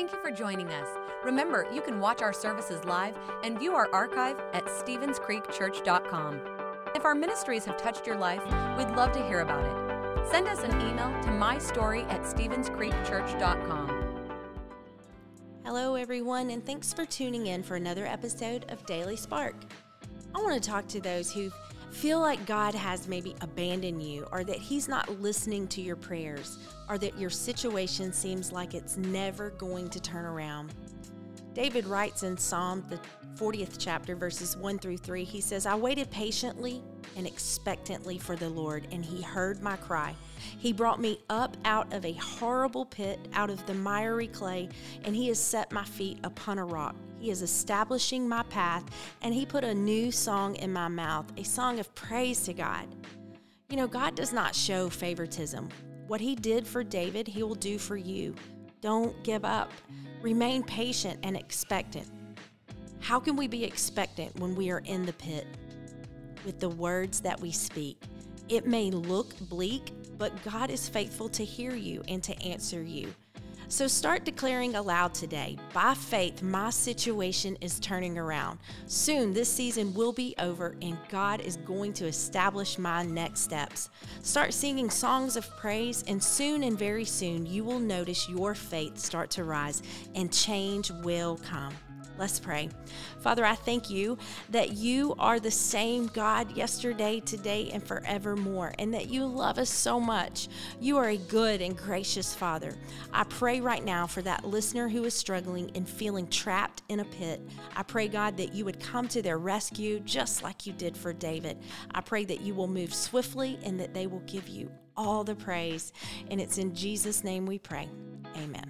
Thank you for joining us. Remember, you can watch our services live and view our archive at StevensCreekChurch.com. If our ministries have touched your life, we'd love to hear about it. Send us an email to mystory at StevensCreekChurch.com. Hello, everyone, and thanks for tuning in for another episode of Daily Spark. I want to talk to those who feel like God has maybe abandoned you, or that He's not listening to your prayers, or that your situation seems like it's never going to turn around. David writes in Psalm, the 40th chapter, verses 1 through 3, he says, I waited patiently and expectantly for the Lord, and he heard my cry. He brought me up out of a horrible pit, out of the miry clay, and he has set my feet upon a rock. He is establishing my path, and he put a new song in my mouth, a song of praise to God. You know, God does not show favoritism. What he did for David, he will do for you. Don't give up. Remain patient and expectant. How can we be expectant when we are in the pit? With the words that we speak. It may look bleak, but God is faithful to hear you and to answer you. So start declaring aloud today by faith, my situation is turning around. Soon, this season will be over, and God is going to establish my next steps. Start singing songs of praise, and soon and very soon, you will notice your faith start to rise, and change will come. Let's pray. Father, I thank you that you are the same God yesterday, today, and forevermore, and that you love us so much. You are a good and gracious Father. I pray right now for that listener who is struggling and feeling trapped in a pit. I pray, God, that you would come to their rescue just like you did for David. I pray that you will move swiftly and that they will give you all the praise. And it's in Jesus' name we pray. Amen.